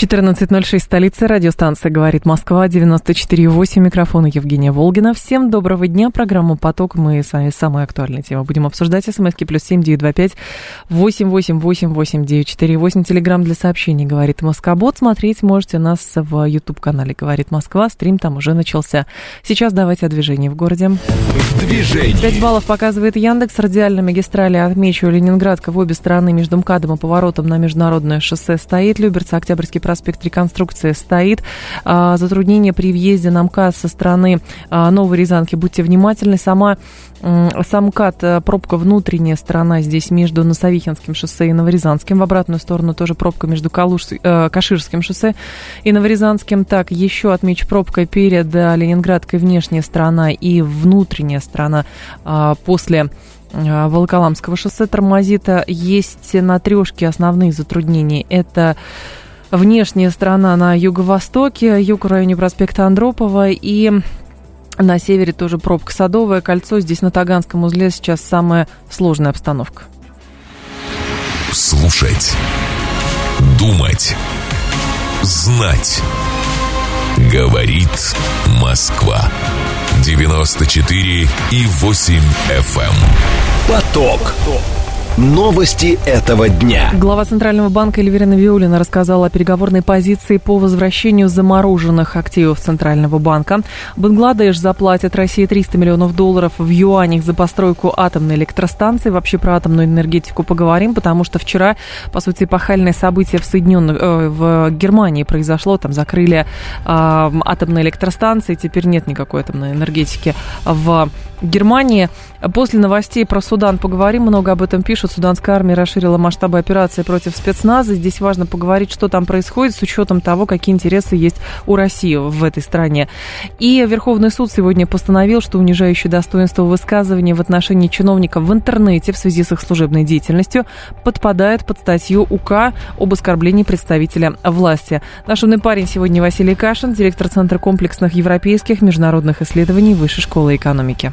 14.06, столица, радиостанция «Говорит Москва», 94.8, микрофон Евгения Волгина. Всем доброго дня, программа «Поток». Мы с вами самые актуальные темы будем обсуждать. СМСки плюс семь девять два пять восемь восемь восемь восемь девять четыре восемь. Телеграмм для сообщений «Говорит Москобот». Смотреть можете нас в YouTube-канале «Говорит Москва». Стрим там уже начался. Сейчас давайте о движении в городе. В движении. 5 баллов показывает Яндекс. Радиальная магистрали отмечу Ленинградка в обе стороны между МКАДом и поворотом на международное шоссе стоит. Люберцы, Октябрьский проспект реконструкции стоит. А, затруднение при въезде на МКАД со стороны а, Новой Рязанки. Будьте внимательны. Сама сам МКАД, э, пробка внутренняя сторона здесь между Носовихинским шоссе и Новорязанским. В обратную сторону тоже пробка между Калуш, э, Каширским шоссе и Новорязанским. Так, еще отмечу пробка перед э, Ленинградкой внешняя сторона и внутренняя сторона э, после э, Волоколамского шоссе тормозит. Есть на трешке основные затруднения. Это внешняя сторона на юго-востоке, юг в районе проспекта Андропова и на севере тоже пробка Садовое кольцо. Здесь на Таганском узле сейчас самая сложная обстановка. Слушать. Думать. Знать. Говорит Москва. 94 и 8 FM. Эм. Поток. Поток. Новости этого дня. Глава Центрального банка Эльвира Навиулина рассказала о переговорной позиции по возвращению замороженных активов Центрального банка. Бангладеш заплатит России 300 миллионов долларов в юанях за постройку атомной электростанции. Вообще про атомную энергетику поговорим, потому что вчера, по сути, эпохальное событие в Соединенных, э, в Германии произошло. Там закрыли э, атомные электростанции, теперь нет никакой атомной энергетики в Германии. После новостей про Судан поговорим, много об этом пишут. Суданская армия расширила масштабы операции против спецназа. Здесь важно поговорить, что там происходит, с учетом того, какие интересы есть у России в этой стране. И Верховный суд сегодня постановил, что унижающее достоинство высказывания в отношении чиновников в интернете в связи с их служебной деятельностью подпадает под статью УК об оскорблении представителя власти. Наш умный парень сегодня Василий Кашин, директор Центра комплексных европейских международных исследований Высшей школы экономики.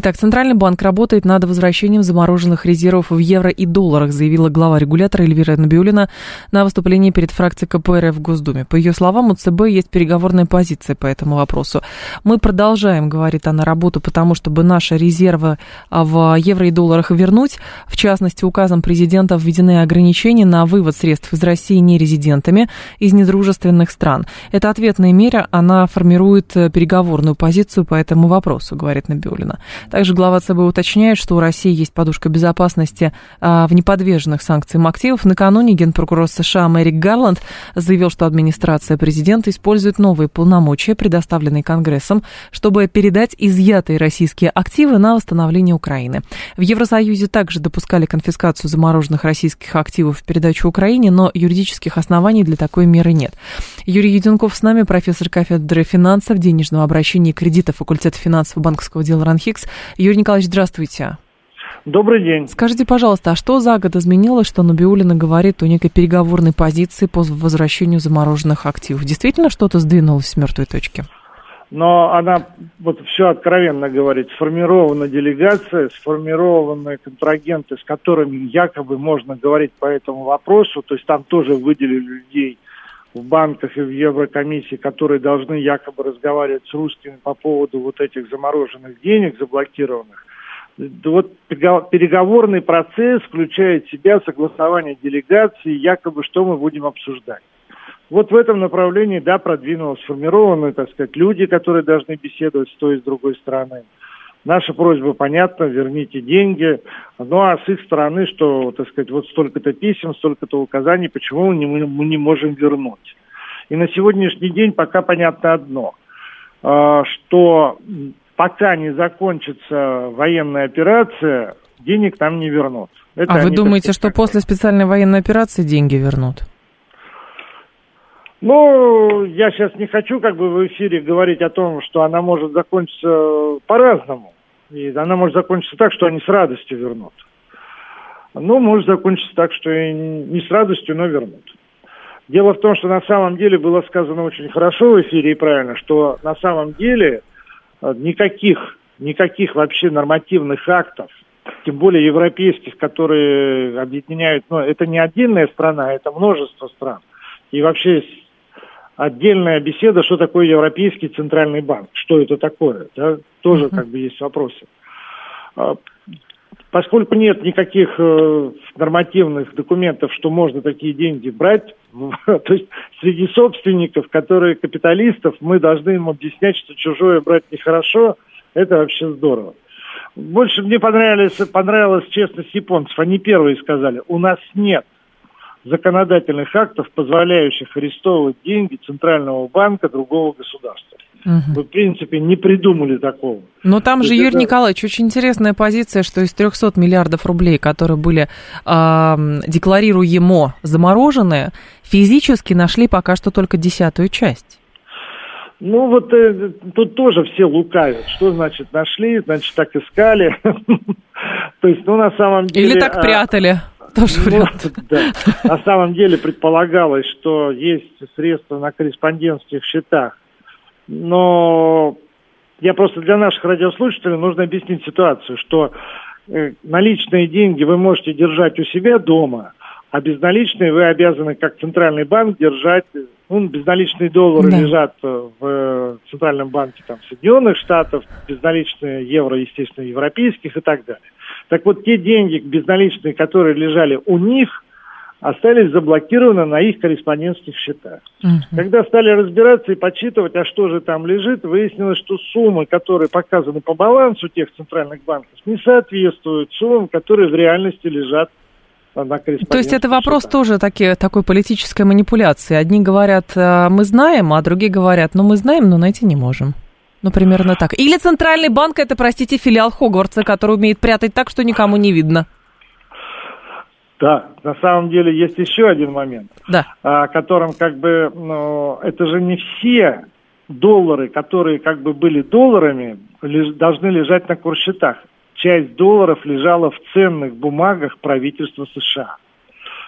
Итак, Центральный банк работает над возвращением замороженных резервов в евро и долларах, заявила глава регулятора Эльвира Набиулина на выступлении перед фракцией КПРФ в Госдуме. По ее словам, у ЦБ есть переговорная позиция по этому вопросу. Мы продолжаем, говорит она, работу потому, чтобы наши резервы а, в евро и долларах вернуть. В частности, указом президента введены ограничения на вывод средств из России нерезидентами из недружественных стран. Это ответная мера, она формирует э, переговорную позицию по этому вопросу, говорит Набиулина. Также глава ЦБ уточняет, что у России есть подушка безопасности а, в неподверженных санкциям активов. Накануне генпрокурор США Мэрик Гарланд заявил, что администрация президента использует новые полномочия, предоставленные Конгрессом, чтобы передать изъятые российские активы на восстановление Украины. В Евросоюзе также допускали конфискацию замороженных российских активов в передачу Украине, но юридических оснований для такой меры нет. Юрий Юденков с нами, профессор кафедры финансов, денежного обращения и кредита факультета финансового банковского дела РАНХИКС. Юрий Николаевич, здравствуйте. Добрый день. Скажите, пожалуйста, а что за год изменилось, что Набиулина говорит о некой переговорной позиции по возвращению замороженных активов? Действительно что-то сдвинулось с мертвой точки? Но она вот все откровенно говорит. Сформирована делегация, сформированы контрагенты, с которыми якобы можно говорить по этому вопросу. То есть там тоже выделили людей в банках и в Еврокомиссии, которые должны якобы разговаривать с русскими по поводу вот этих замороженных денег, заблокированных. Вот переговорный процесс включает в себя согласование делегации, якобы что мы будем обсуждать. Вот в этом направлении, да, продвинулось, сформированы, так сказать, люди, которые должны беседовать с той и с другой стороны. Наша просьба понятна, верните деньги. Ну а с их стороны, что, так сказать, вот столько-то писем, столько-то указаний, почему мы не, можем вернуть. И на сегодняшний день пока понятно одно, а, что пока не закончится военная операция, денег там не вернут. Это а вы думаете, что после специальной военной операции деньги вернут? Ну, я сейчас не хочу как бы в эфире говорить о том, что она может закончиться по-разному. И она может закончиться так, что они с радостью вернут. ну, может закончиться так, что и не с радостью, но вернут. Дело в том, что на самом деле было сказано очень хорошо в эфире и правильно, что на самом деле э, никаких, никаких вообще нормативных актов, тем более европейских, которые объединяют, ну, это не отдельная страна, это множество стран. И вообще отдельная беседа, что такое Европейский центральный банк, что это такое, да, тоже uh-huh. как бы есть вопросы. А, поскольку нет никаких э, нормативных документов, что можно такие деньги брать, то есть среди собственников, которые капиталистов, мы должны им объяснять, что чужое брать нехорошо, это вообще здорово. Больше мне понравилась, понравилась честность японцев. Они первые сказали, у нас нет законодательных актов, позволяющих арестовывать деньги Центрального банка другого государства. Угу. Вы, в принципе, не придумали такого. Но там же, Юрий это... Николаевич, очень интересная позиция, что из 300 миллиардов рублей, которые были э, декларируемо заморожены, физически нашли пока что только десятую часть. Ну вот э, тут тоже все лукавят. Что значит нашли, значит так искали. То есть, ну на самом деле... Или так а, прятали. Тоже ну, вариант. Да. На самом деле предполагалось, что есть средства на корреспондентских счетах но я просто для наших радиослушателей нужно объяснить ситуацию, что э, наличные деньги вы можете держать у себя дома, а безналичные вы обязаны, как центральный банк, держать, ну, безналичные доллары да. лежат в центральном банке там, Соединенных Штатов, безналичные евро, естественно, европейских и так далее. Так вот, те деньги безналичные, которые лежали у них, остались заблокированы на их корреспондентских счетах. Uh-huh. Когда стали разбираться и подсчитывать, а что же там лежит, выяснилось, что суммы, которые показаны по балансу тех центральных банков, не соответствуют суммам, которые в реальности лежат на То есть это вопрос счетах. тоже таки, такой политической манипуляции. Одни говорят, «А, мы знаем, а другие говорят, ну мы знаем, но найти не можем. Ну, примерно так. Или Центральный банк, это, простите, филиал Хогвартса, который умеет прятать так, что никому не видно. Да, на самом деле есть еще один момент, да. о котором как бы, ну, это же не все доллары, которые как бы были долларами, леж, должны лежать на курсчетах. Часть долларов лежала в ценных бумагах правительства США.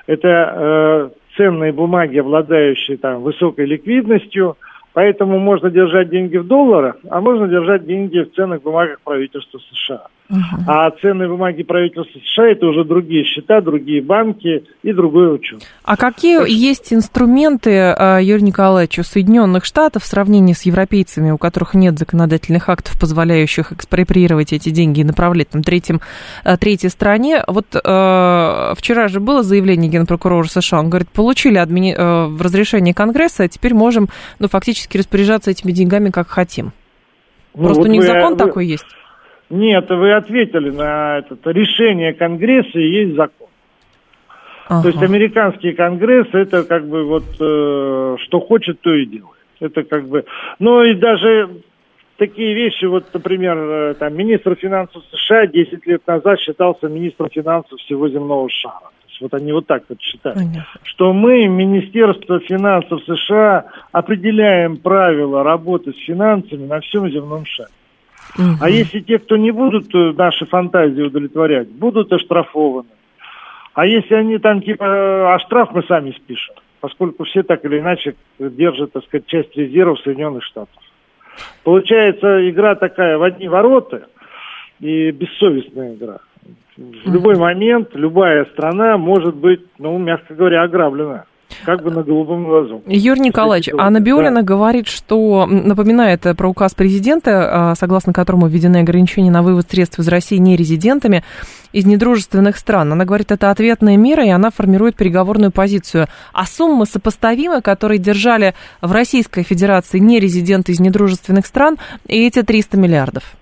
Это э, ценные бумаги, обладающие там высокой ликвидностью, поэтому можно держать деньги в долларах, а можно держать деньги в ценных бумагах правительства США. Uh-huh. А ценные бумаги правительства США это уже другие счета, другие банки и другой учет. А какие так есть инструменты, э, Юрий Николаевич, у Соединенных Штатов в сравнении с европейцами, у которых нет законодательных актов, позволяющих экспроприировать эти деньги и направлять там третьим, э, третьей стране? Вот э, вчера же было заявление генпрокурора США, он говорит, получили админи... э, разрешение Конгресса, а теперь можем ну, фактически распоряжаться этими деньгами как хотим. Ну, Просто вот у них вы, закон вы... такой есть. Нет, вы ответили на это. Решение Конгресса и есть закон. Ага. То есть американский Конгресс это как бы вот э, что хочет, то и делает. Это как бы, ну и даже такие вещи, вот, например, э, там, министр финансов США 10 лет назад считался министром финансов всего земного шара. Вот они вот так вот считают. Понятно. Что мы, Министерство финансов США, определяем правила работы с финансами на всем земном шаре. Угу. А если те, кто не будут э, наши фантазии удовлетворять, будут оштрафованы. А если они там типа, а штраф мы сами спишем, поскольку все так или иначе держат, так сказать, часть резервов Соединенных Штатов. Получается игра такая в одни ворота и бессовестная игра. В любой момент любая страна может быть, ну, мягко говоря, ограблена как бы на голубом глазу. Юрий Николаевич, Анна Биолина да. говорит, что напоминает про указ президента, а, согласно которому введены ограничения на вывод средств из России нерезидентами из недружественных стран. Она говорит, это ответная мера, и она формирует переговорную позицию. А суммы сопоставимы, которые держали в Российской Федерации нерезиденты из недружественных стран, и эти 300 миллиардов?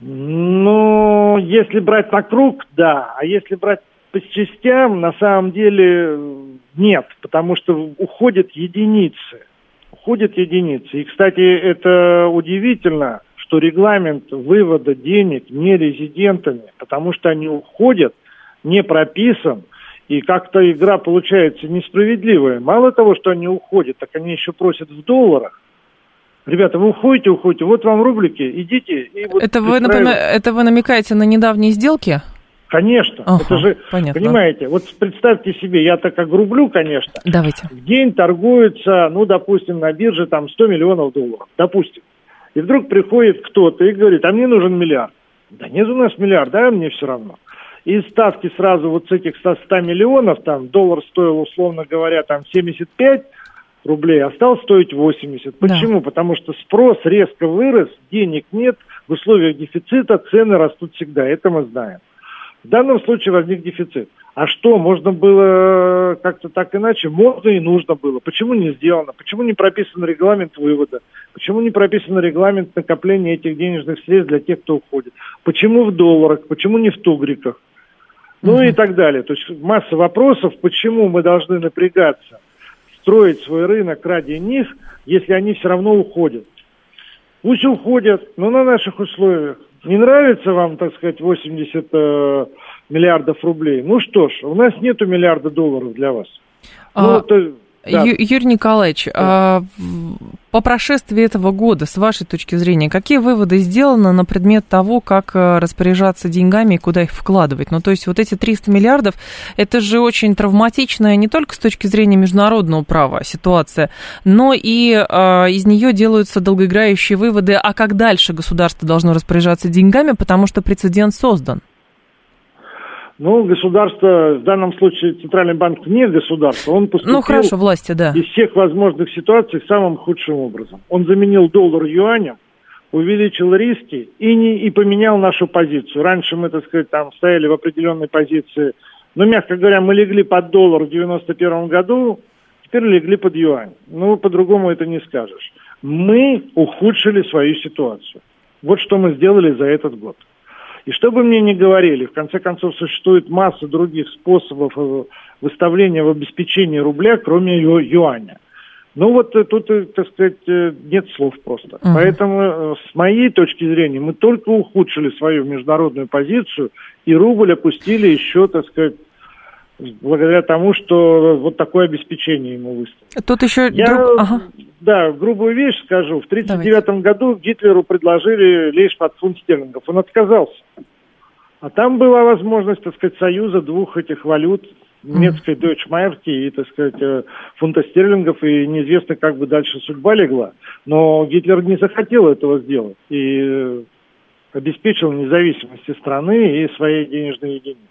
Ну, если брать на круг, да. А если брать по частям на самом деле нет, потому что уходят единицы. Уходят единицы. И, кстати, это удивительно, что регламент вывода денег не резидентами, потому что они уходят, не прописан, и как-то игра получается несправедливая. Мало того, что они уходят, так они еще просят в долларах. Ребята, вы уходите, уходите, вот вам рублики, идите. И вот это, вы, например, это вы намекаете на недавние сделки? Конечно, ага, это же, понятно. понимаете, вот представьте себе, я так огрублю, конечно. Давайте. В день торгуется, ну, допустим, на бирже там 100 миллионов долларов, допустим. И вдруг приходит кто-то и говорит, а мне нужен миллиард. Да нет у нас миллиард, да, мне все равно. И ставки сразу вот с этих 100 миллионов, там доллар стоил, условно говоря, там 75 рублей, а стал стоить 80. Почему? Да. Потому что спрос резко вырос, денег нет, в условиях дефицита цены растут всегда, это мы знаем. В данном случае возник дефицит. А что, можно было как-то так иначе? Можно и нужно было. Почему не сделано? Почему не прописан регламент вывода? Почему не прописан регламент накопления этих денежных средств для тех, кто уходит? Почему в долларах? Почему не в тугриках? Ну угу. и так далее. То есть масса вопросов, почему мы должны напрягаться, строить свой рынок ради них, если они все равно уходят. Пусть уходят, но на наших условиях. Не нравится вам, так сказать, 80 э, миллиардов рублей? Ну что ж, у нас нету миллиарда долларов для вас. А... Ну, это да. Юрий Николаевич, да. а, по прошествии этого года, с вашей точки зрения, какие выводы сделаны на предмет того, как э, распоряжаться деньгами и куда их вкладывать? Ну, то есть вот эти 300 миллиардов, это же очень травматичная не только с точки зрения международного права ситуация, но и а, из нее делаются долгоиграющие выводы, а как дальше государство должно распоряжаться деньгами, потому что прецедент создан. Ну, государство, в данном случае Центральный банк не государство, он поступил ну, хорошо, власти, да. из всех возможных ситуаций самым худшим образом. Он заменил доллар юанем, увеличил риски и, не, и поменял нашу позицию. Раньше мы, так сказать, там стояли в определенной позиции, ну, мягко говоря, мы легли под доллар в 91 году, теперь легли под юань. Ну, по-другому это не скажешь. Мы ухудшили свою ситуацию. Вот что мы сделали за этот год. И что бы мне ни говорили, в конце концов существует масса других способов э, выставления в обеспечении рубля, кроме ю- юаня. Ну вот э, тут, э, так сказать, нет слов просто. Uh-huh. Поэтому, с моей точки зрения, мы только ухудшили свою международную позицию, и рубль опустили еще, так сказать, благодаря тому, что вот такое обеспечение ему выставили. Тут еще Я, друг... ага. да, грубую вещь скажу. В 1939 году Гитлеру предложили лишь под фунт стерлингов. Он отказался. А там была возможность, так сказать, союза двух этих валют, немецкой Mark и, так сказать, э, фунта стерлингов, и неизвестно, как бы дальше судьба легла. Но Гитлер не захотел этого сделать и э, обеспечил независимость страны и своей денежной единицы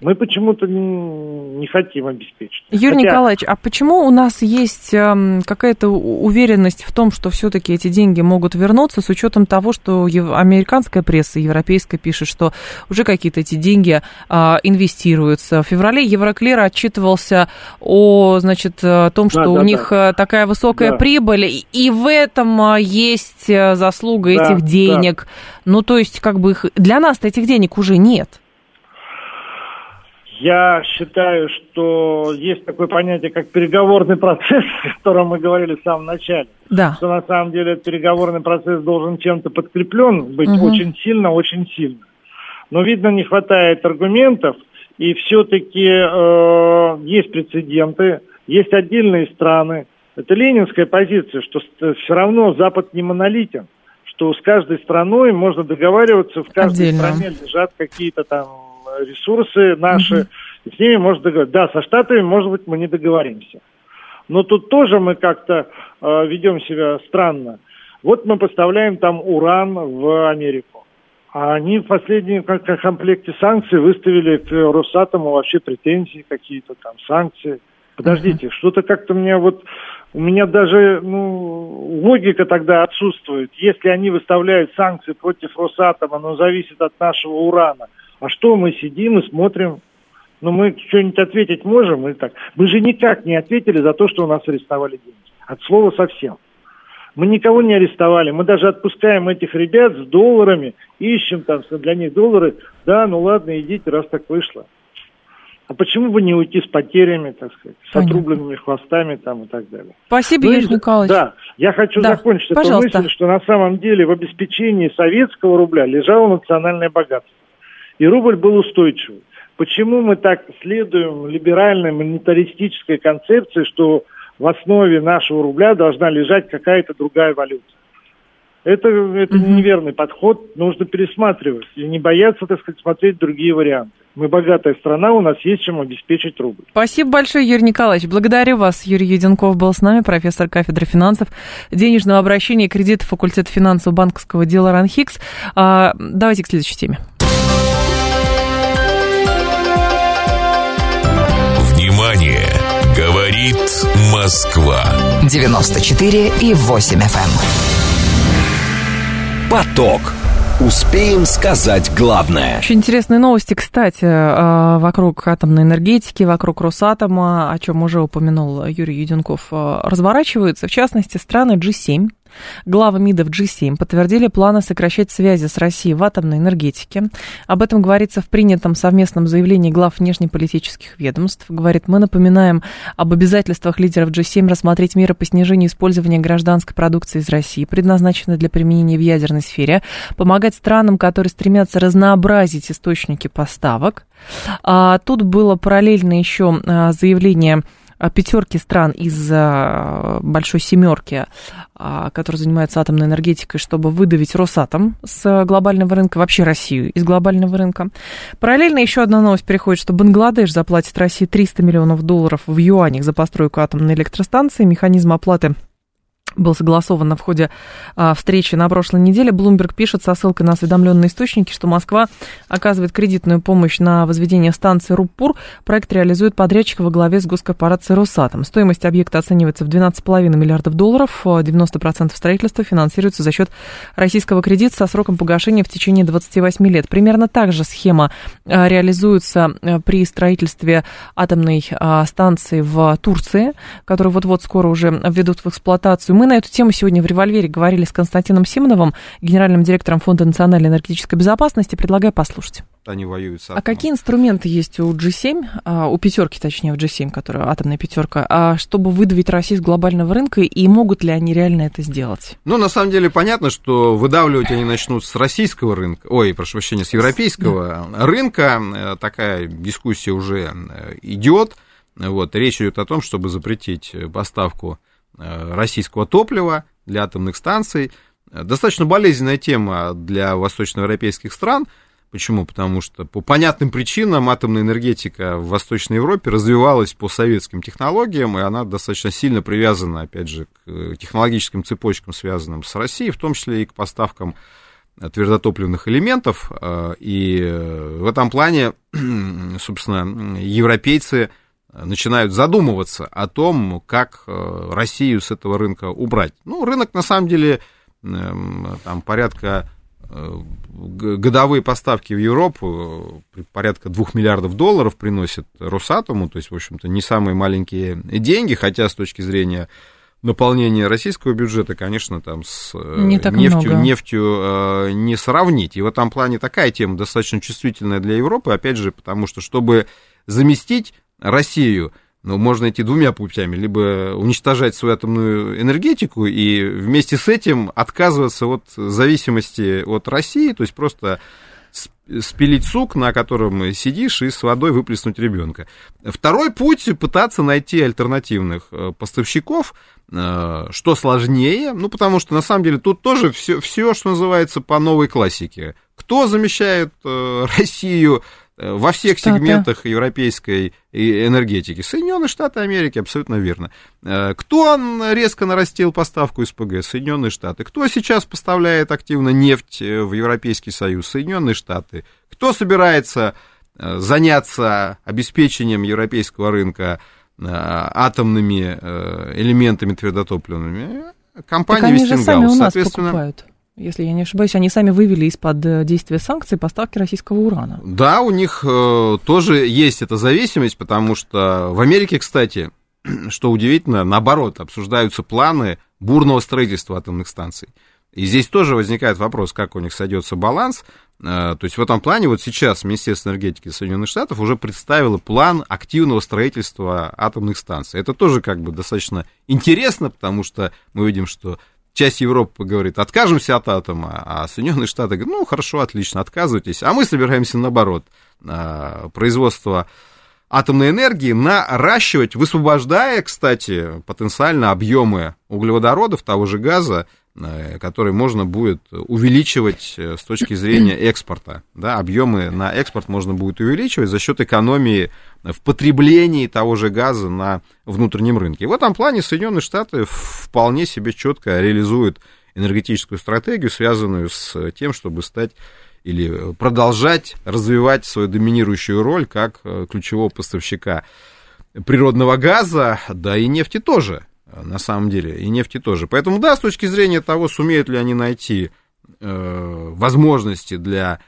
мы почему-то не, хотим обеспечить. Юрий Хотя... Николаевич, а почему у нас есть эм, какая-то уверенность в том, что все-таки эти деньги могут вернуться, с учетом того, что американская пресса, европейская пишет, что уже какие-то эти деньги а, инвестируются. В феврале Евроклир отчитывался о, значит, о том, что да, у да, них да. Э, такая высокая да. прибыль, и в этом а, есть э, заслуга да, этих денег. Да. Ну, то есть, как бы их... для нас этих денег уже нет. Я считаю, что есть такое понятие, как переговорный процесс, о котором мы говорили в самом начале. Да. Что на самом деле этот переговорный процесс должен чем-то подкреплен, быть угу. очень сильно, очень сильно. Но, видно, не хватает аргументов, и все-таки э, есть прецеденты, есть отдельные страны. Это ленинская позиция, что все равно Запад не монолитен, что с каждой страной можно договариваться, в каждой Отдельно. стране лежат какие-то там ресурсы наши, и с ними можно договориться. Да, со Штатами, может быть, мы не договоримся. Но тут тоже мы как-то э, ведем себя странно. Вот мы поставляем там уран в Америку. А они в последнем комплекте санкций выставили к Росатому вообще претензии какие-то там, санкции. Подождите, uh-huh. что-то как-то мне вот... У меня даже ну, логика тогда отсутствует. Если они выставляют санкции против Росатома, но зависит от нашего урана, а что мы сидим и смотрим? Ну, мы что-нибудь ответить можем или так? Мы же никак не ответили за то, что у нас арестовали деньги. От слова совсем. Мы никого не арестовали. Мы даже отпускаем этих ребят с долларами, ищем там для них доллары. Да, ну ладно, идите, раз так вышло. А почему бы не уйти с потерями, так сказать, с Понятно. отрубленными хвостами там и так далее? Спасибо, ну, Юрий Николаевич. Да, я хочу да. закончить Пожалуйста. эту мысль, что на самом деле в обеспечении советского рубля лежало национальное богатство и рубль был устойчивый. Почему мы так следуем либеральной монетаристической концепции, что в основе нашего рубля должна лежать какая-то другая валюта? Это, это угу. неверный подход, нужно пересматривать и не бояться, так сказать, смотреть другие варианты. Мы богатая страна, у нас есть чем обеспечить рубль. Спасибо большое, Юрий Николаевич. Благодарю вас. Юрий Юденков был с нами, профессор кафедры финансов, денежного обращения и кредита факультета финансового банковского дела РАНХИКС. А, давайте к следующей теме. Говорит Москва. 94 и 8 FM. Поток. Успеем сказать главное. Очень интересные новости, кстати, э, вокруг атомной энергетики, вокруг Росатома, о чем уже упомянул Юрий Юденков, э, разворачиваются. В частности, страны G7 Главы МИДов G7 подтвердили планы сокращать связи с Россией в атомной энергетике. Об этом говорится в принятом совместном заявлении глав внешнеполитических ведомств. Говорит, мы напоминаем об обязательствах лидеров G7 рассмотреть меры по снижению использования гражданской продукции из России, предназначенной для применения в ядерной сфере, помогать странам, которые стремятся разнообразить источники поставок. А тут было параллельно еще а, заявление пятерки стран из большой семерки, а, которые занимаются атомной энергетикой, чтобы выдавить Росатом с глобального рынка, вообще Россию из глобального рынка. Параллельно еще одна новость переходит, что Бангладеш заплатит России 300 миллионов долларов в юанях за постройку атомной электростанции. Механизм оплаты был согласован на входе а, встречи на прошлой неделе. Блумберг пишет со ссылкой на осведомленные источники, что Москва оказывает кредитную помощь на возведение станции Руппур. Проект реализует подрядчик во главе с госкорпорацией «Росатом». Стоимость объекта оценивается в 12,5 миллиардов долларов. 90% строительства финансируется за счет российского кредита со сроком погашения в течение 28 лет. Примерно так же схема а, реализуется а, при строительстве атомной а, станции в Турции, которую вот-вот скоро уже введут в эксплуатацию. Мы на эту тему сегодня в «Револьвере» говорили с Константином Симоновым, генеральным директором Фонда национальной энергетической безопасности. Предлагаю послушать. Они воюют с атомом. А какие инструменты есть у G7, а, у пятерки, точнее, в G7, которая атомная пятерка, а чтобы выдавить Россию с глобального рынка, и могут ли они реально это сделать? Ну, на самом деле, понятно, что выдавливать они начнут с российского рынка, ой, прошу прощения, с европейского да. рынка. Э, такая дискуссия уже э, идет. Вот, речь идет о том, чтобы запретить поставку российского топлива для атомных станций. Достаточно болезненная тема для восточноевропейских стран. Почему? Потому что по понятным причинам атомная энергетика в Восточной Европе развивалась по советским технологиям, и она достаточно сильно привязана, опять же, к технологическим цепочкам, связанным с Россией, в том числе и к поставкам твердотопливных элементов. Э, и в этом плане, собственно, европейцы начинают задумываться о том, как э, Россию с этого рынка убрать. Ну, рынок, на самом деле, эм, там порядка э, годовые поставки в Европу порядка 2 миллиардов долларов приносит Росатому, то есть, в общем-то, не самые маленькие деньги, хотя с точки зрения наполнения российского бюджета, конечно, там с э, не нефтью, нефтью э, не сравнить. И в этом плане такая тема достаточно чувствительная для Европы, опять же, потому что, чтобы заместить Россию, ну, можно идти двумя путями. Либо уничтожать свою атомную энергетику и вместе с этим отказываться от зависимости от России, то есть просто спилить сук, на котором сидишь, и с водой выплеснуть ребенка. Второй путь – пытаться найти альтернативных э, поставщиков, э, что сложнее, ну, потому что, на самом деле, тут тоже все, все что называется, по новой классике. Кто замещает э, Россию во всех Штаты. сегментах европейской энергетики. Соединенные Штаты Америки, абсолютно верно. Э, кто резко нарастил поставку СПГ? Соединенные Штаты. Кто сейчас поставляет активно нефть э, в Европейский Союз? Соединенные Штаты. Кто собирается заняться обеспечением европейского рынка атомными элементами твердотопливными? Компания Вестингаус. Соответственно, покупают если я не ошибаюсь, они сами вывели из-под э, действия санкций поставки российского урана. Да, у них э, тоже есть эта зависимость, потому что в Америке, кстати, что удивительно, наоборот, обсуждаются планы бурного строительства атомных станций. И здесь тоже возникает вопрос, как у них сойдется баланс. Э, то есть в этом плане вот сейчас Министерство энергетики Соединенных Штатов уже представило план активного строительства атомных станций. Это тоже как бы достаточно интересно, потому что мы видим, что часть Европы говорит, откажемся от атома, а Соединенные Штаты говорят, ну, хорошо, отлично, отказывайтесь, а мы собираемся наоборот, а, производство атомной энергии наращивать, высвобождая, кстати, потенциально объемы углеводородов, того же газа, который можно будет увеличивать э, с точки зрения экспорта. Да, объемы на экспорт можно будет увеличивать за счет экономии в потреблении того же газа на внутреннем рынке. И в этом плане Соединенные Штаты вполне себе четко реализуют энергетическую стратегию, связанную с тем, чтобы стать или продолжать развивать свою доминирующую роль как э, ключевого поставщика природного газа, да и нефти тоже на самом деле, и нефти тоже. Поэтому, да, с точки зрения того, сумеют ли они найти э, возможности для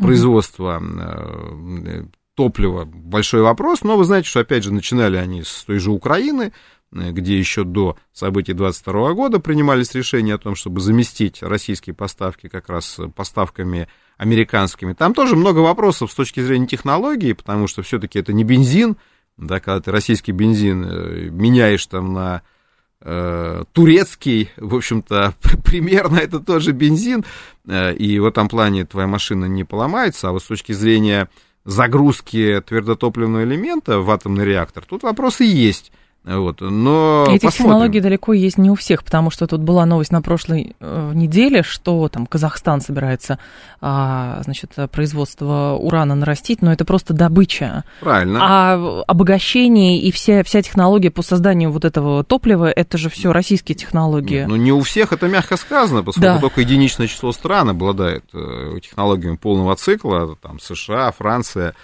производства э, топлива, большой вопрос, но вы знаете, что, опять же, начинали они с той же Украины, э, где еще до событий 22 года принимались решения о том, чтобы заместить российские поставки как раз поставками американскими. Там тоже много вопросов с точки зрения технологии, потому что все-таки это не бензин, да, когда ты российский бензин э, меняешь там на Э, турецкий, в общем-то, примерно это тоже бензин, э, и в этом плане твоя машина не поломается, а вот с точки зрения загрузки твердотопливного элемента в атомный реактор, тут вопросы есть. Вот, но Эти посмотрим. технологии далеко есть не у всех, потому что тут была новость на прошлой э, неделе, что там Казахстан собирается, а, значит, производство урана нарастить, но это просто добыча. Правильно. А обогащение и вся, вся технология по созданию вот этого топлива, это же все российские технологии. Ну, не у всех это мягко сказано, поскольку да. только единичное число стран обладает э, технологиями полного цикла, там США, Франция,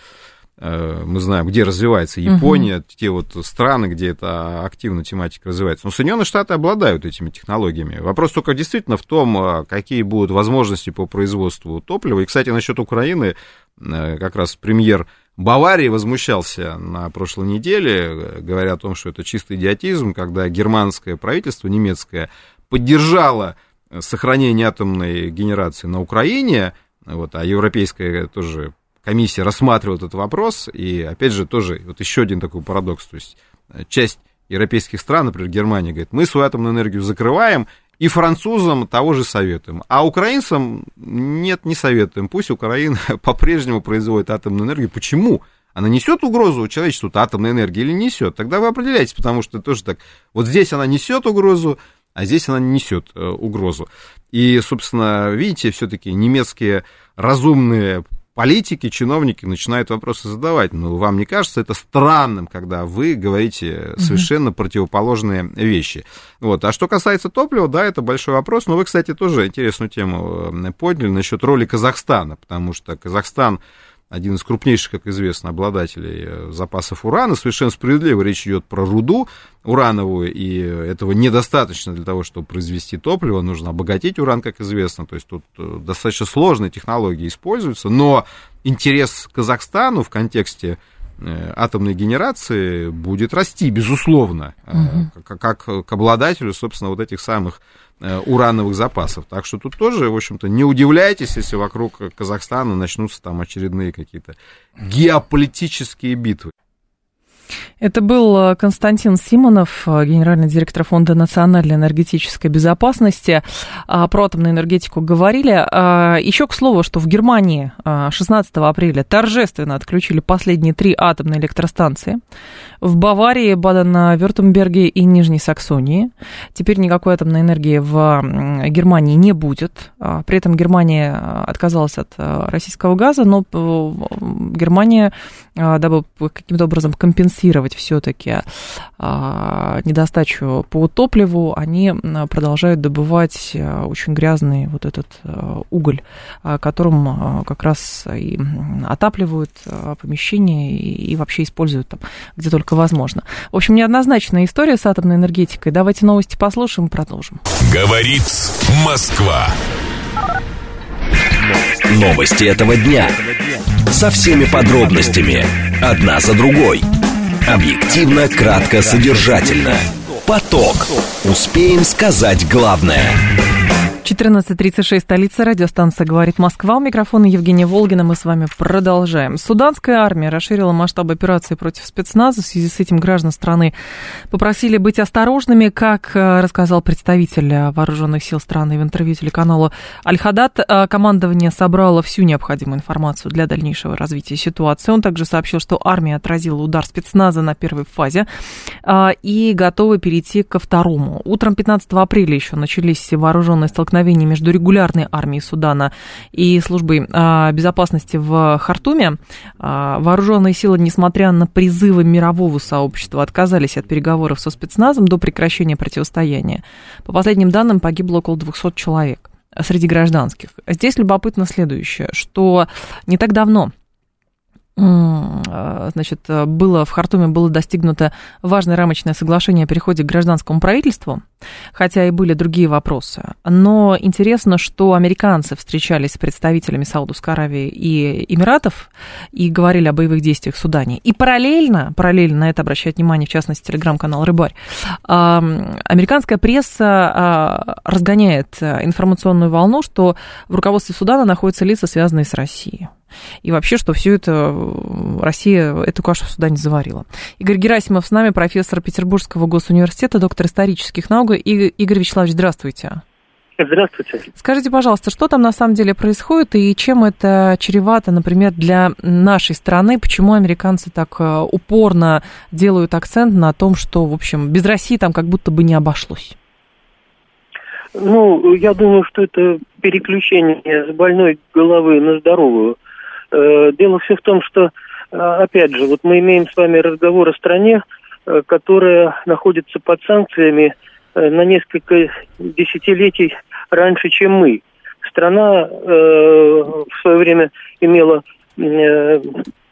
мы знаем, где развивается Япония, угу. те вот страны, где эта активно тематика развивается. Но Соединенные Штаты обладают этими технологиями. Вопрос только действительно в том, а, какие будут возможности по производству топлива. И, кстати, насчет Украины, э, как раз премьер Баварии возмущался на прошлой неделе, говоря о том, что это чистый идиотизм, когда германское правительство, немецкое, поддержало сохранение атомной генерации на Украине, вот, а европейское тоже комиссия рассматривает этот вопрос, и, опять же, тоже вот еще один такой парадокс, то есть э, часть европейских стран, например, Германия, говорит, мы свою атомную энергию закрываем, и французам того же советуем. А украинцам нет, не советуем. Пусть Украина по-прежнему производит атомную энергию. Почему? Она несет угрозу человечеству атомной энергии или несет? Тогда вы определяетесь, потому что тоже так. Вот здесь она несет угрозу, а здесь она не несет э, угрозу. И, собственно, видите, все-таки немецкие разумные политики, чиновники начинают вопросы задавать. Ну, вам не кажется это странным, когда вы говорите совершенно mm-hmm. противоположные вещи? Вот. А что касается топлива, да, это большой вопрос. Но вы, кстати, тоже интересную тему э, подняли насчет роли Казахстана, потому что Казахстан один из крупнейших, как известно, обладателей э, запасов урана. Совершенно справедливо речь идет про руду урановую, и этого недостаточно для того, чтобы произвести топливо. Нужно обогатить уран, как известно. То есть тут э, достаточно сложные технологии используются, но интерес Казахстану в контексте атомной генерации будет расти, безусловно, угу. как, как к обладателю, собственно, вот этих самых Э, урановых запасов. Так что тут тоже, в общем-то, не удивляйтесь, если вокруг Казахстана начнутся там очередные какие-то геополитические битвы. Это был э, Константин Симонов, э, генеральный директор Фонда национальной энергетической безопасности. А, про атомную энергетику говорили. А, Еще к слову, что в Германии 16 а, апреля торжественно отключили последние три атомные электростанции. В Баварии, Баден-Вюртемберге и Нижней Саксонии. Теперь никакой атомной энергии в Германии не будет. При этом Германия отказалась от российского газа, но Германия, дабы каким-то образом компенсировать компенсировать все-таки а, недостачу по топливу, они продолжают добывать а, очень грязный вот этот а, уголь, которым как раз и отапливают помещения и вообще используют там, где только возможно. В общем, неоднозначная история с атомной энергетикой. Давайте новости послушаем и продолжим. Говорит Москва. Новости этого дня. Со всеми подробностями. Одна за другой. Объективно, кратко, содержательно. Поток. Успеем сказать главное. 14.36, столица, радиостанция «Говорит Москва». У микрофона Евгения Волгина. Мы с вами продолжаем. Суданская армия расширила масштаб операции против спецназа. В связи с этим граждан страны попросили быть осторожными. Как э, рассказал представитель вооруженных сил страны в интервью телеканалу «Аль-Хадат», э, командование собрало всю необходимую информацию для дальнейшего развития ситуации. Он также сообщил, что армия отразила удар спецназа на первой фазе э, и готова перейти ко второму. Утром 15 апреля еще начались вооруженные столкновения столкновений между регулярной армией Судана и службой а, безопасности в Хартуме, а, вооруженные силы, несмотря на призывы мирового сообщества, отказались от переговоров со спецназом до прекращения противостояния. По последним данным, погибло около 200 человек среди гражданских. Здесь любопытно следующее, что не так давно значит, было в Хартуме было достигнуто важное рамочное соглашение о переходе к гражданскому правительству, хотя и были другие вопросы. Но интересно, что американцы встречались с представителями Саудовской Аравии и Эмиратов и говорили о боевых действиях в Судане. И параллельно, параллельно на это обращает внимание, в частности, телеграм-канал «Рыбарь», американская пресса а, разгоняет информационную волну, что в руководстве Судана находятся лица, связанные с Россией и вообще, что все это э, Россия эту кашу сюда не заварила. Игорь Герасимов с нами, профессор Петербургского госуниверситета, доктор исторических наук. И, Игорь Вячеславович, здравствуйте. Здравствуйте. Скажите, пожалуйста, что там на самом деле происходит и чем это чревато, например, для нашей страны? Почему американцы так э, упорно делают акцент на том, что, в общем, без России там как будто бы не обошлось? Ну, я думаю, что это переключение с больной головы на здоровую. Э, дело все в том, что, э, опять же, вот мы имеем с вами разговор о стране, э, которая находится под санкциями на несколько десятилетий раньше, чем мы. Страна в свое время имела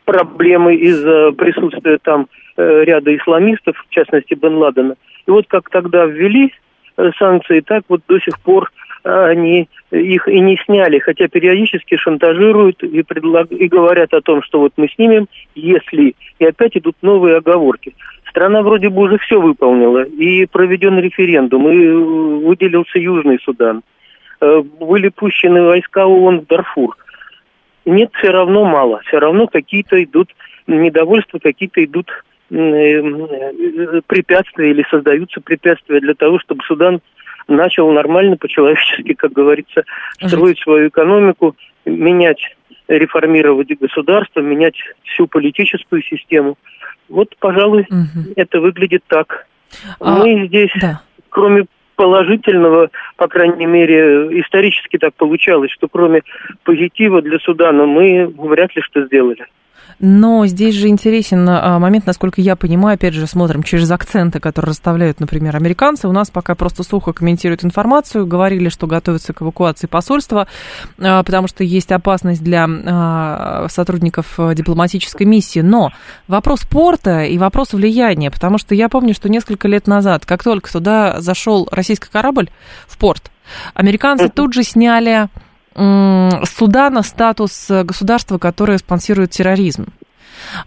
проблемы из-за присутствия там ряда исламистов, в частности Бен Ладена. И вот как тогда ввели санкции, так вот до сих пор они их и не сняли, хотя периодически шантажируют и, предлаг... и говорят о том, что вот мы снимем, если... И опять идут новые оговорки. Страна вроде бы уже все выполнила, и проведен референдум, и выделился Южный Судан. Э, были пущены войска ООН в Дарфур. Нет, все равно мало. Все равно какие-то идут недовольства, какие-то идут э, э, препятствия или создаются препятствия для того, чтобы Судан начал нормально, по-человечески, как говорится, строить свою экономику, менять, реформировать государство, менять всю политическую систему. Вот, пожалуй, угу. это выглядит так. А, Мы здесь, да. кроме положительного, по крайней мере, исторически так получалось, что кроме позитива для Судана мы вряд ли что сделали. Но здесь же интересен а, момент, насколько я понимаю, опять же, смотрим через акценты, которые расставляют, например, американцы. У нас пока просто сухо комментируют информацию, говорили, что готовятся к эвакуации посольства, а, потому что есть опасность для а, сотрудников дипломатической миссии. Но вопрос порта и вопрос влияния, потому что я помню, что несколько лет назад, как только туда зашел российский корабль в порт, американцы тут же сняли Судана статус государства, которое спонсирует терроризм.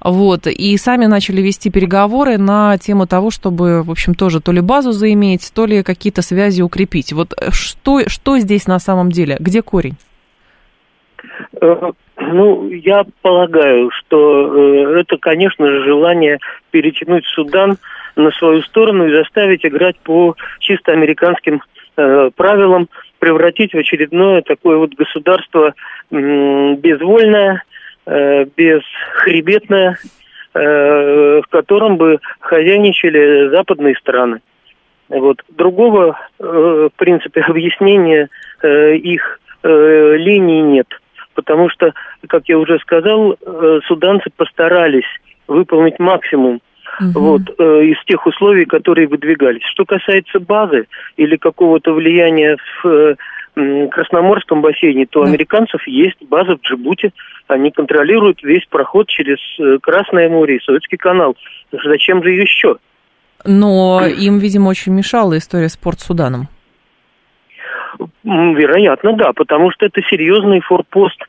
Вот, и сами начали вести переговоры на тему того, чтобы, в общем, тоже то ли базу заиметь, то ли какие-то связи укрепить. Вот э, что, что здесь на самом деле? Где корень? Э, ну, я полагаю, что э, это, конечно же, желание перетянуть Судан на свою сторону и заставить играть по чисто американским правилам, превратить в очередное такое вот государство безвольное, э, бесхребетное, э, в котором бы хозяйничали западные страны. Вот. Другого, э, в принципе, объяснения их линии нет. Потому что, как я уже сказал, суданцы постарались выполнить максимум угу. вот, э, из тех условий, которые выдвигались. Что касается базы или какого-то влияния в э, Красноморском бассейне, то да. американцев есть база в Джибути. Они контролируют весь проход через э, Красное море и Советский канал. Зачем же еще? Но им, видимо, очень мешала история с Порт Суданом. Вероятно, да, потому что это серьезный форпост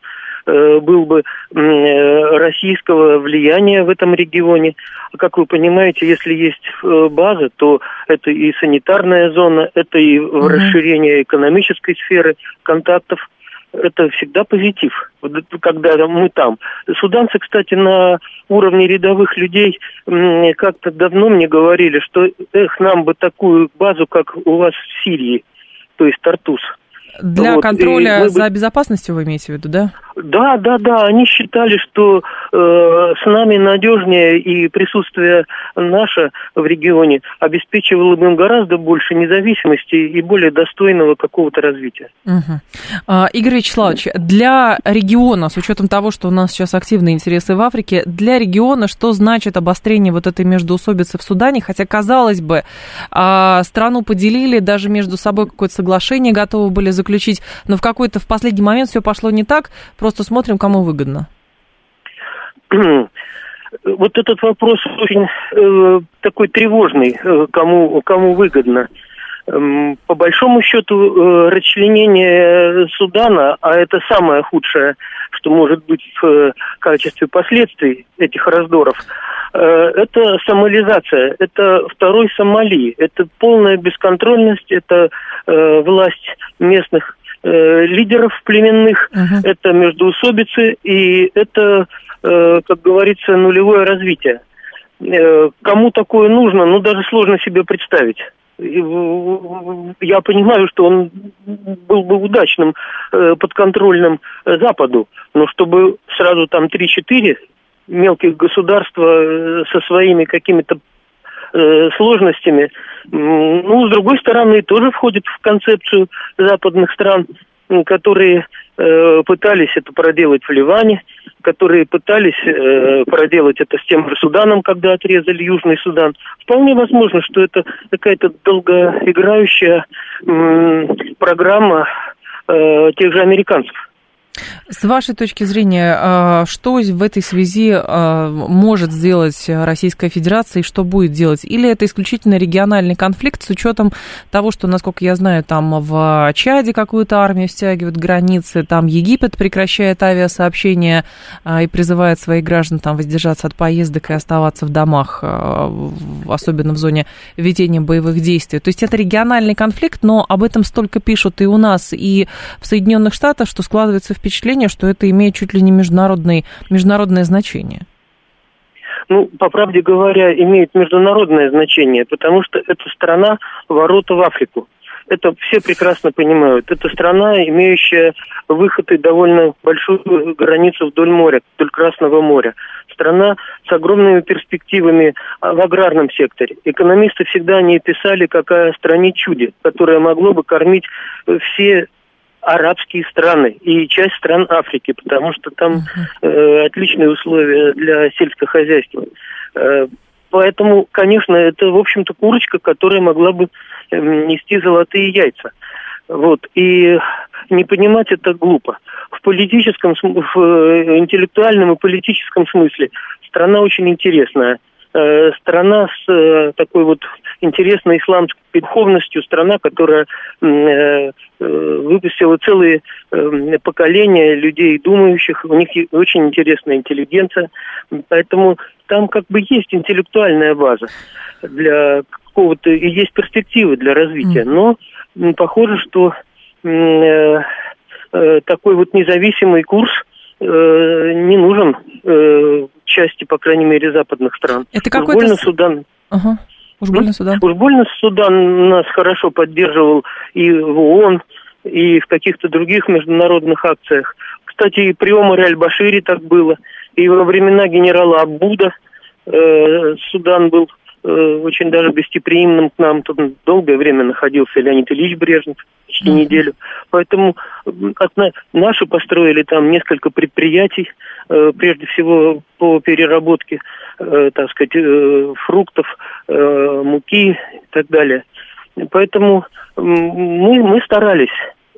был бы э, российского влияния в этом регионе. Как вы понимаете, если есть э, база, то это и санитарная зона, это и угу. расширение экономической сферы контактов это всегда позитив, когда мы там. Суданцы, кстати, на уровне рядовых людей как-то давно мне говорили, что эх, нам бы такую базу, как у вас в Сирии, то есть Тартус. Для вот, контроля за безопасностью вы имеете в виду, да? Да, да, да. Они считали, что э, с нами надежнее и присутствие наше в регионе обеспечивало бы им гораздо больше независимости и более достойного какого-то развития. Угу. Игорь Вячеславович, для региона, с учетом того, что у нас сейчас активные интересы в Африке, для региона что значит обострение вот этой междоусобицы в Судане? Хотя, казалось бы, а, страну поделили, даже между собой какое-то соглашение готовы были заключить, но в какой-то в последний момент все пошло не так Просто смотрим, кому выгодно. Вот этот вопрос очень э, такой тревожный, э, кому, кому выгодно. Эм, по большому счету, э, расчленение Судана, а это самое худшее, что может быть в э, качестве последствий этих раздоров, э, это сомализация, это второй Сомали, это полная бесконтрольность, это власть местных лидеров племенных, uh-huh. это междоусобицы и это, как говорится, нулевое развитие. Кому такое нужно, ну даже сложно себе представить. Я понимаю, что он был бы удачным, э, подконтрольным Западу, но чтобы сразу там 3-4 мелких государства э, со своими какими-то э, сложностями. Ну, с другой стороны, тоже входит в концепцию западных стран, которые э, пытались это проделать в Ливане, которые пытались э, проделать это с тем же Суданом, когда отрезали Южный Судан. Вполне возможно, что это какая-то долгоиграющая э, программа э, тех же американцев. С вашей точки зрения, а, что в этой связи а, может сделать Российская Федерация и что будет делать? Или это исключительно региональный конфликт с учетом того, что, насколько я знаю, там в Чаде какую-то армию стягивают границы, там Египет прекращает авиасообщения а, и призывает своих граждан там воздержаться от поездок и оставаться в домах, особенно в зоне ведения боевых действий. То есть это региональный конфликт, но об этом столько пишут и у нас, и в Соединенных Штатах, что складывается впечатление, что это имеет чуть ли не международный, международное значение? Ну, по правде говоря, имеет международное значение, потому что это страна ворота в Африку. Это все прекрасно понимают. Это страна, имеющая выход и довольно большую границу вдоль моря, вдоль Красного моря. Страна с огромными перспективами в аграрном секторе. Экономисты всегда не писали, какая стране чуде, которое могло бы кормить все арабские страны и часть стран Африки, потому что там э, отличные условия для сельского хозяйства. Э, поэтому, конечно, это, в общем-то, курочка, которая могла бы э, нести золотые яйца. Вот. И не понимать это глупо. В политическом, в э, интеллектуальном и политическом смысле страна очень интересная. Э, страна с э, такой вот интересной исламской духовностью, страна, которая э, выпустила целые поколения людей думающих, у них очень интересная интеллигенция, поэтому там как бы есть интеллектуальная база для какого-то, и есть перспективы для развития, но похоже, что такой вот независимый курс не нужен части, по крайней мере, западных стран. Это какой-то... больно Судан. Ага. Уж больно Судан. Уж больно Судан нас хорошо поддерживал и в ООН, и в каких-то других международных акциях. Кстати, и при Омаре Аль-Башире так было. И во времена генерала Абуда э, Судан был э, очень даже гостеприимным к нам. Тут долгое время находился Леонид Ильич Брежнев, почти mm-hmm. неделю. Поэтому от, наши построили там несколько предприятий, э, прежде всего по переработке, э, так сказать, э, фруктов, э, муки и так далее. Поэтому мы, мы старались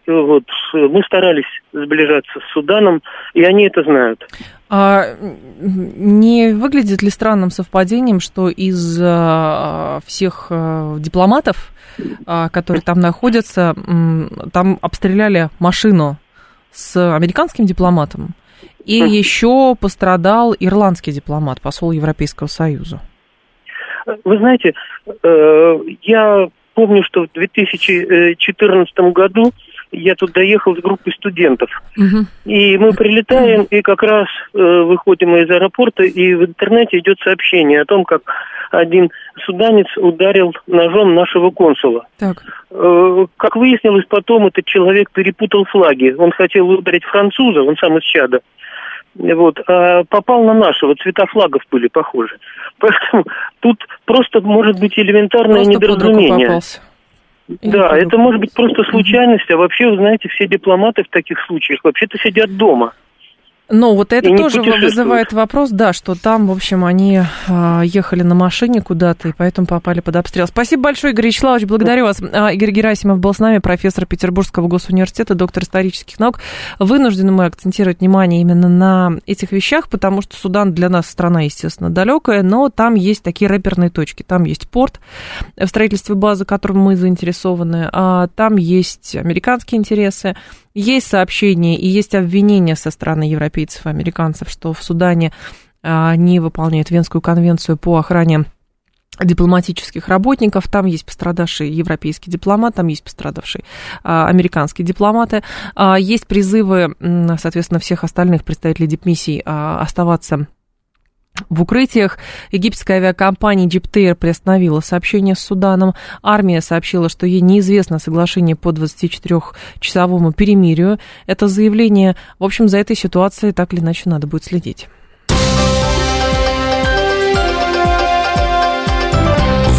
вот, мы старались сближаться с Суданом, и они это знают. А не выглядит ли странным совпадением, что из а, всех а, дипломатов, а, которые там находятся, там обстреляли машину с американским дипломатом, И еще пострадал ирландский дипломат, посол Европейского Союза. Вы знаете, э, я помню, что в 2014 году я тут доехал с группой студентов. Угу. И мы прилетаем, и как раз э, выходим из аэропорта, и в интернете идет сообщение о том, как один суданец ударил ножом нашего консула. Так. Э, как выяснилось потом, этот человек перепутал флаги. Он хотел ударить француза, он сам из Чада. Вот, а попал на нашего, цвета флагов были похожи. Поэтому тут просто может быть элементарное Просто недоразумение. Да, это может быть просто случайность, а вообще, вы знаете, все дипломаты в таких случаях вообще-то сидят дома. Ну, вот это И тоже вызывает вопрос, да, что там, в общем, они а, ехали на машине куда-то и поэтому попали под обстрел. Спасибо большое, Игорь Вячеславович, благодарю вас. А, Игорь Герасимов был с нами, профессор Петербургского госуниверситета, доктор исторических наук. Вынуждены мы акцентировать внимание именно на этих вещах, потому что Судан для нас страна, естественно, далекая, но там есть такие рэперные точки. Там есть порт, в строительстве базы, которым мы заинтересованы, а там есть американские интересы, есть сообщения и есть обвинения со стороны европейцев и американцев, что в Судане а, они выполняют Венскую конвенцию по охране дипломатических работников, там есть пострадавший европейский дипломат, там есть пострадавший а, американские дипломаты, А, есть призывы, соответственно, всех остальных представителей дипмиссий а, оставаться в укрытиях египетская авиакомпания Egyptair приостановила сообщение с Суданом. Армия сообщила, что ей неизвестно соглашение по 24-часовому перемирию. Это заявление, в общем, за этой ситуацией так или иначе надо будет следить.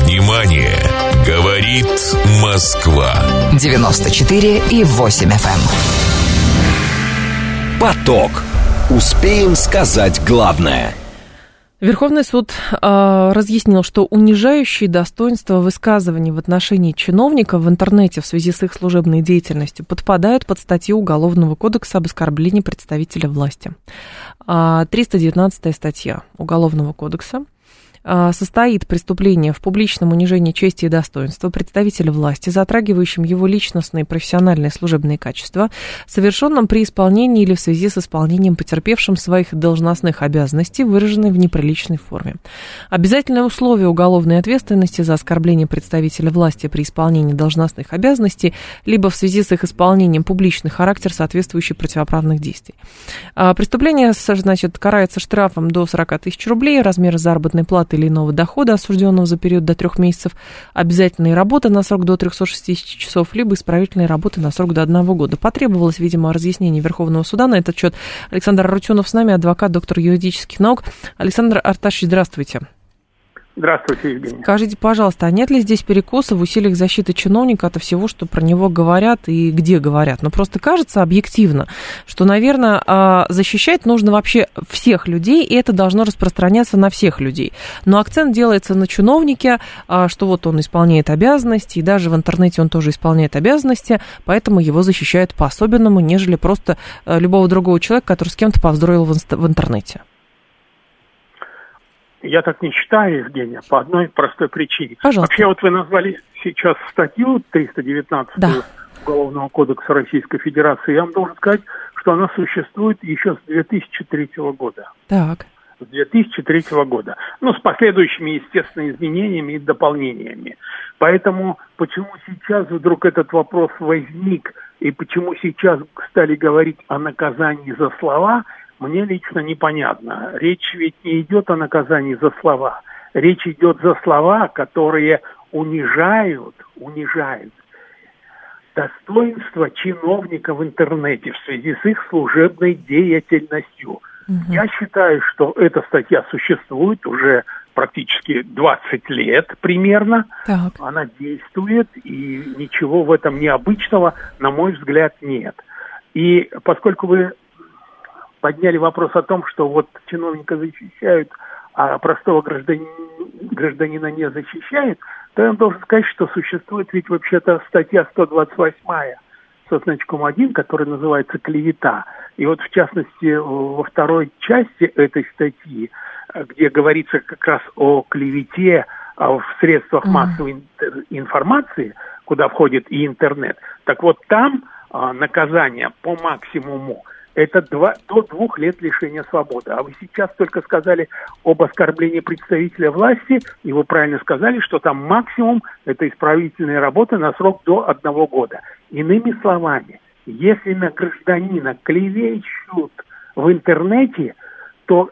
Внимание! Говорит Москва. 94 и 8 FM. Поток. Успеем сказать главное. Верховный суд э, разъяснил, что унижающие достоинства высказываний в отношении чиновников в интернете в связи с их служебной деятельностью подпадают под статью Уголовного кодекса об оскорблении представителя власти. А, 319 статья Уголовного кодекса а, состоит преступление в публичном унижении чести и достоинства представителя власти, затрагивающим его личностные, профессиональные, служебные качества, совершенном при исполнении или в связи с исполнением потерпевшим своих должностных обязанностей, выраженной в неприличной форме. Обязательное условие уголовной ответственности за оскорбление представителя власти при исполнении должностных обязанностей, либо в связи с их исполнением публичный характер, соответствующий противоправных действий. А, Преступление, значит, карается штрафом до 40 тысяч рублей, размер заработной платы или иного дохода, осужденного за период до трех месяцев, обязательные работы на срок до 360 часов, либо исправительные работы на срок до одного года. Потребовалось, видимо, разъяснение Верховного суда на этот счет. Александр Арутюнов с нами, адвокат, доктор юридических наук. Александр Арташевич, здравствуйте. Здравствуйте, Евгений. Скажите, пожалуйста, а нет ли здесь перекоса в усилиях защиты чиновника от всего, что про него говорят и где говорят? Ну, просто кажется объективно, что, наверное, а, защищать нужно вообще всех людей, и это должно распространяться на всех людей. Но акцент делается на чиновнике, а, что вот он исполняет обязанности, и даже в интернете он тоже исполняет обязанности, поэтому его защищают по-особенному, нежели просто а, любого другого человека, который с кем-то инст- в интернете. Я так не считаю, Евгения, по одной простой причине. Пожалуйста. Вообще, вот вы назвали сейчас статью 319 Да. Уголовного кодекса Российской Федерации. Я вам должен сказать, что она существует еще с 2003 года. Так. С 2003 года. Ну, с последующими, естественно, изменениями и дополнениями. Поэтому почему сейчас вдруг этот вопрос возник, и почему сейчас стали говорить о наказании за слова, мне лично непонятно. Речь ведь не идет о наказании за слова. Речь идет за слова, которые унижают, унижают достоинство чиновника в интернете в связи с их служебной деятельностью. Я считаю, что эта статья существует уже практически 20 лет примерно. Так. Она действует, и ничего в этом необычного, на мой взгляд, нет. И поскольку вы подняли вопрос о том, что вот чиновника защищают, а простого гражданина, гражданина не защищают, то я вам должен сказать, что существует ведь вообще-то статья 128 со значком 1, которая называется «Клевета». И вот, в частности, во второй части этой статьи, э, где говорится как раз о клевете а, в средствах массовой ин- информации, куда входит и интернет, так вот там а, наказание по максимуму это два, до двух лет лишения свободы. А вы сейчас только сказали об оскорблении представителя власти, и вы правильно сказали, что там максимум это исправительная работа на срок до одного года. Иными словами, если на гражданина клевещут в интернете, то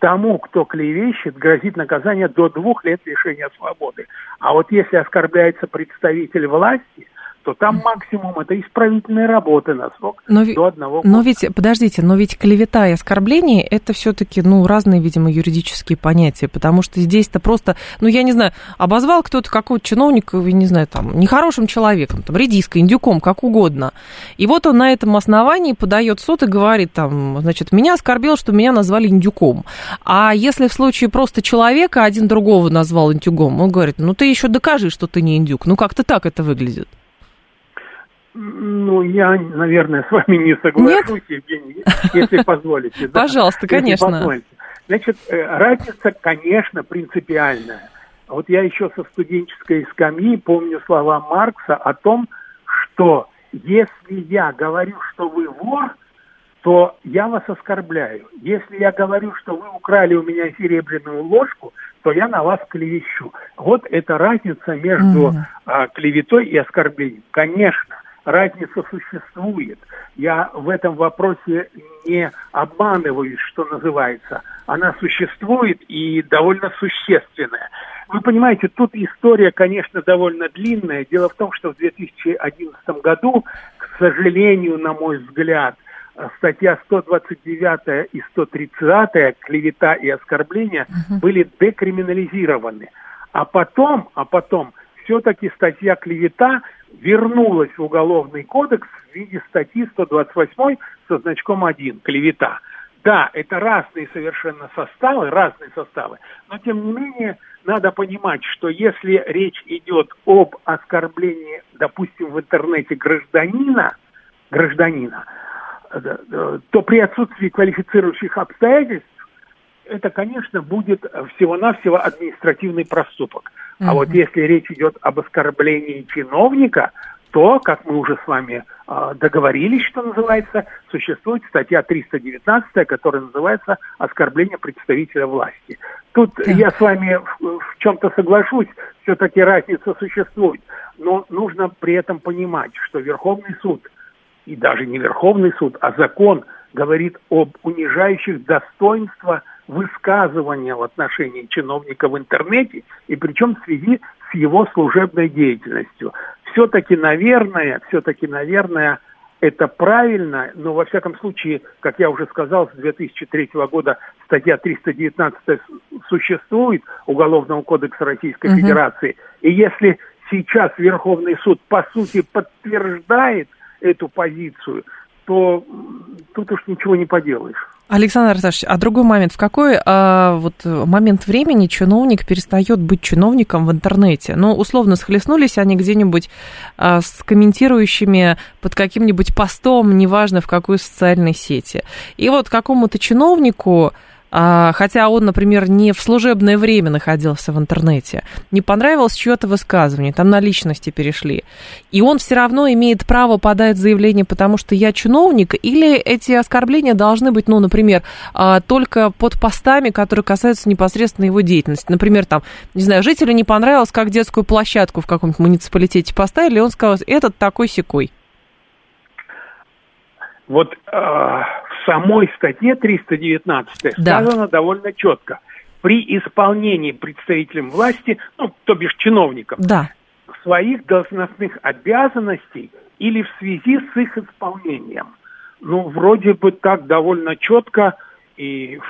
тому, кто клевещет, грозит наказание до двух лет лишения свободы. А вот если оскорбляется представитель власти, то там максимум это исправительные работы на срок но, до одного года. Но ведь, подождите, но ведь клевета и оскорбление это все-таки, ну, разные, видимо, юридические понятия, потому что здесь-то просто, ну, я не знаю, обозвал кто-то какого-то чиновника, я не знаю, там, нехорошим человеком, там, редиской, индюком, как угодно. И вот он на этом основании подает суд и говорит, там, значит, меня оскорбил, что меня назвали индюком. А если в случае просто человека один другого назвал индюком, он говорит, ну, ты еще докажи, что ты не индюк. Ну, как-то так это выглядит. Ну, я, наверное, с вами не соглашусь, Нет? Евгений, если позволите. Да? Пожалуйста, конечно. Позволите. Значит, э, разница, конечно, принципиальная. Вот я еще со студенческой скамьи помню слова Маркса о том, что если я говорю, что вы вор, то я вас оскорбляю. Если я говорю, что вы украли у меня серебряную ложку, то я на вас клевещу. Вот это разница между mm. а, клеветой и оскорблением. Конечно, разница существует. Я в этом вопросе не обманываюсь, что называется. Она существует и довольно существенная. Вы понимаете, тут история, конечно, довольно длинная. Дело в том, что в 2011 году, к сожалению, на мой взгляд, статья 129 и 130 клевета и оскорбления uh-huh. были декриминализированы. А потом, а потом все-таки статья клевета вернулась в Уголовный кодекс в виде статьи 128 со значком 1 «Клевета». Да, это разные совершенно составы, разные составы, но тем не менее надо понимать, что если речь идет об оскорблении, допустим, в интернете гражданина, гражданина, э, то при отсутствии квалифицирующих обстоятельств это, конечно, будет всего-навсего административный проступок. Mm-hmm. А вот если речь идет об оскорблении чиновника, то, как мы уже с вами э, договорились, что называется, существует статья 319, которая называется «Оскорбление представителя власти». Тут так. я с вами в, в чем-то соглашусь, все-таки разница существует. Но нужно при этом понимать, что Верховный суд, и даже не Верховный суд, а закон говорит об унижающих достоинства высказывания в отношении чиновника в интернете, и причем в связи с его служебной деятельностью. Все-таки, наверное, все-таки, наверное, это правильно, но во всяком случае, как я уже сказал, с 2003 года статья 319 существует Уголовного кодекса Российской угу. Федерации. И если сейчас Верховный суд по сути подтверждает эту позицию, то тут уж ничего не поделаешь. Александр Арсашевич, а другой момент. В какой а, вот момент времени чиновник перестает быть чиновником в интернете? Ну, условно, схлестнулись они где-нибудь а, с комментирующими под каким-нибудь постом, неважно в какой социальной сети. И вот какому-то чиновнику хотя он, например, не в служебное время находился в интернете, не понравилось чье-то высказывание, там на личности перешли, и он все равно имеет право подать заявление, потому что я чиновник, или эти оскорбления должны быть, ну, например, а, только под постами, которые касаются непосредственно его деятельности. Например, там, не знаю, жителю не понравилось, как детскую площадку в каком-нибудь муниципалитете поставили, и он сказал, этот такой секой. Вот э, самой статье 319 да. сказано довольно четко. При исполнении представителем власти, ну, то бишь чиновником, да. своих должностных обязанностей или в связи с их исполнением. Ну, вроде бы так довольно четко и,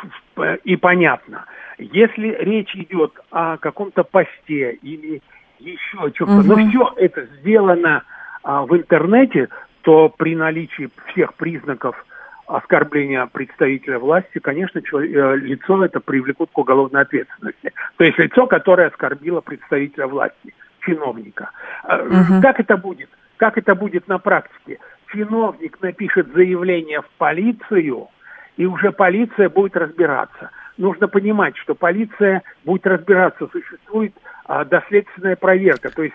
и понятно. Если речь идет о каком-то посте или еще о чем-то, угу. но все это сделано а, в интернете, то при наличии всех признаков оскорбления представителя власти, конечно, человек, э, лицо это привлекут к уголовной ответственности. То есть лицо, которое оскорбило представителя власти, чиновника. Угу. Как это будет? Как это будет на практике? Чиновник напишет заявление в полицию, и уже полиция будет разбираться. Нужно понимать, что полиция будет разбираться, существует а, доследственная проверка. То есть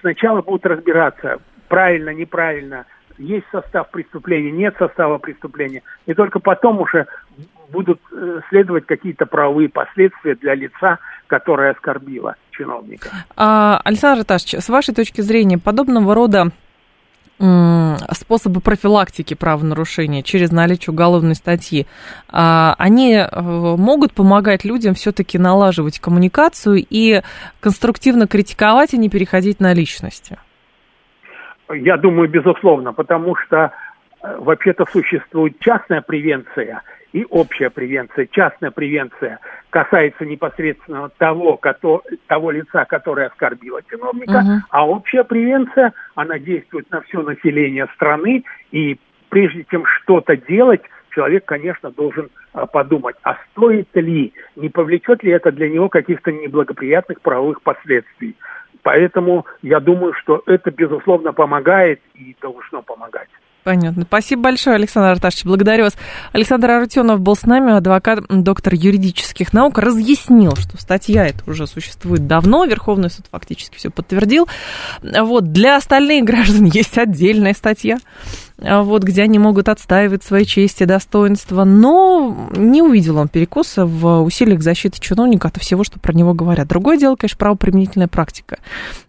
сначала будут разбираться, правильно, неправильно есть состав преступления, нет состава преступления. И только потом уже будут э, следовать какие-то правовые последствия для лица, которое оскорбило чиновника. А, Александр Татович, с вашей точки зрения, подобного рода способы профилактики правонарушения через наличие уголовной статьи, а, они э, могут помогать людям все-таки налаживать коммуникацию и конструктивно критиковать, а не переходить на личности? Я думаю, безусловно, потому что э, вообще-то существует частная превенция – и общая превенция. Частная превенция касается непосредственно того, кото, того лица, которое оскорбило чиновника, uh-huh. а общая превенция, она действует на все население страны, и прежде чем что-то делать, человек, конечно, должен а, подумать, а стоит ли, не повлечет ли это для него каких-то неблагоприятных правовых последствий. Поэтому я думаю, что это, безусловно, помогает и должно помогать. Понятно. Спасибо большое, Александр Арташевич. Благодарю вас. Александр Арутюнов был с нами, адвокат, доктор юридических наук, разъяснил, что статья эта уже существует давно, Верховный суд фактически все подтвердил. Вот, для остальных граждан есть отдельная статья, вот, где они могут отстаивать свои чести достоинства, но не увидел он перекоса в усилиях защиты чиновника от всего, что про него говорят. Другое дело, конечно, правоприменительная практика.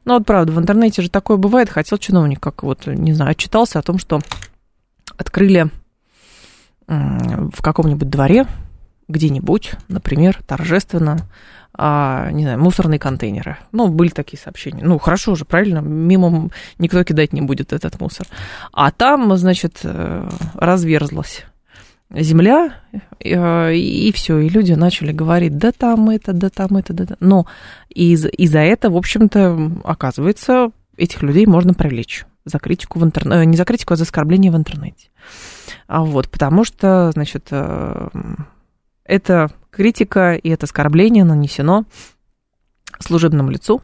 Ну вот правда, в интернете же такое бывает, хотел чиновник, как вот, не знаю, отчитался о том, что открыли в каком-нибудь дворе, где-нибудь, например, торжественно, а, не знаю, мусорные контейнеры. Ну, были такие сообщения. Ну, хорошо уже, правильно, мимо никто кидать не будет этот мусор. А там, значит, э, разверзлась земля, э, и, и все, и люди начали говорить, да там это, да там это, да, да. Но из, из-за этого, в общем-то, оказывается, этих людей можно привлечь за критику в интернете, э, не за критику, а за оскорбление в интернете. А вот, потому что, значит, э, эта критика и это оскорбление нанесено служебному лицу,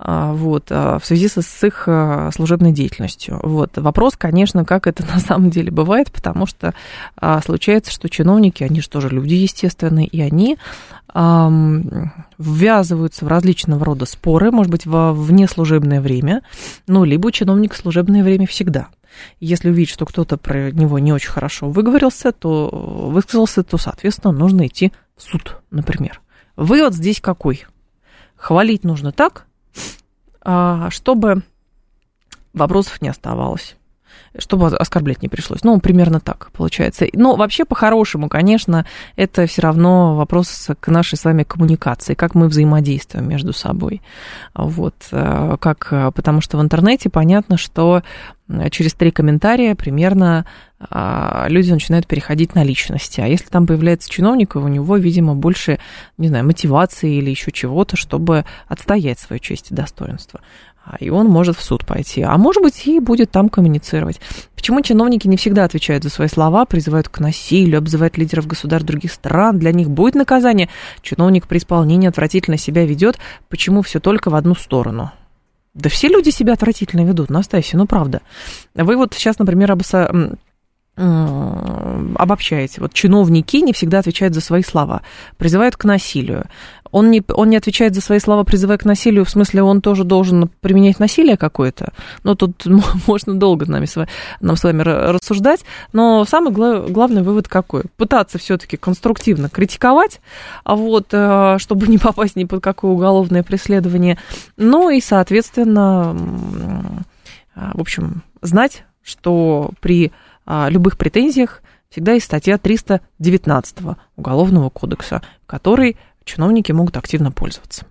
а, вот, а, в связи со, с их а, служебной деятельностью. Вот. Вопрос, конечно, как это на самом деле бывает, потому что случается, что чиновники, они же тоже люди, естественно, и они ввязываются в различного рода споры, может быть, во внеслужебное время, ну, либо чиновник в служебное время всегда. Если увидеть, что кто-то про него не очень хорошо выговорился, то высказался, то, соответственно, нужно идти в суд, например. Вывод здесь какой? Хвалить нужно так, а, чтобы вопросов не оставалось чтобы оскорблять не пришлось. Ну, примерно так получается. Но вообще, по-хорошему, конечно, это все равно вопрос к нашей с вами коммуникации, как мы взаимодействуем между собой. Вот, э, как, потому что в интернете понятно, что через три комментария примерно а, люди начинают переходить на личности. А если там появляется чиновник, у него, видимо, больше, не знаю, мотивации или еще чего-то, чтобы отстоять свою честь и достоинство. А, и он может в суд пойти. А может быть, и будет там коммуницировать. Почему чиновники не всегда отвечают за свои слова, призывают к насилию, обзывают лидеров государств других стран? Для них будет наказание. Чиновник при исполнении отвратительно себя ведет. Почему все только в одну сторону? Да все люди себя отвратительно ведут, Настасья, ну правда. Вы вот сейчас, например, обоса обобщаете. Вот чиновники не всегда отвечают за свои слова, призывают к насилию. Он не, он не отвечает за свои слова, призывая к насилию, в смысле, он тоже должен применять насилие какое-то. Но тут можно долго нами, нам с вами рассуждать. Но самый главный вывод какой? Пытаться все-таки конструктивно критиковать, а вот, э, чтобы не попасть ни под какое уголовное преследование. Ну и, соответственно, в общем, знать, что при а, любых претензиях всегда есть статья 319 Уголовного кодекса, которой чиновники могут активно пользоваться.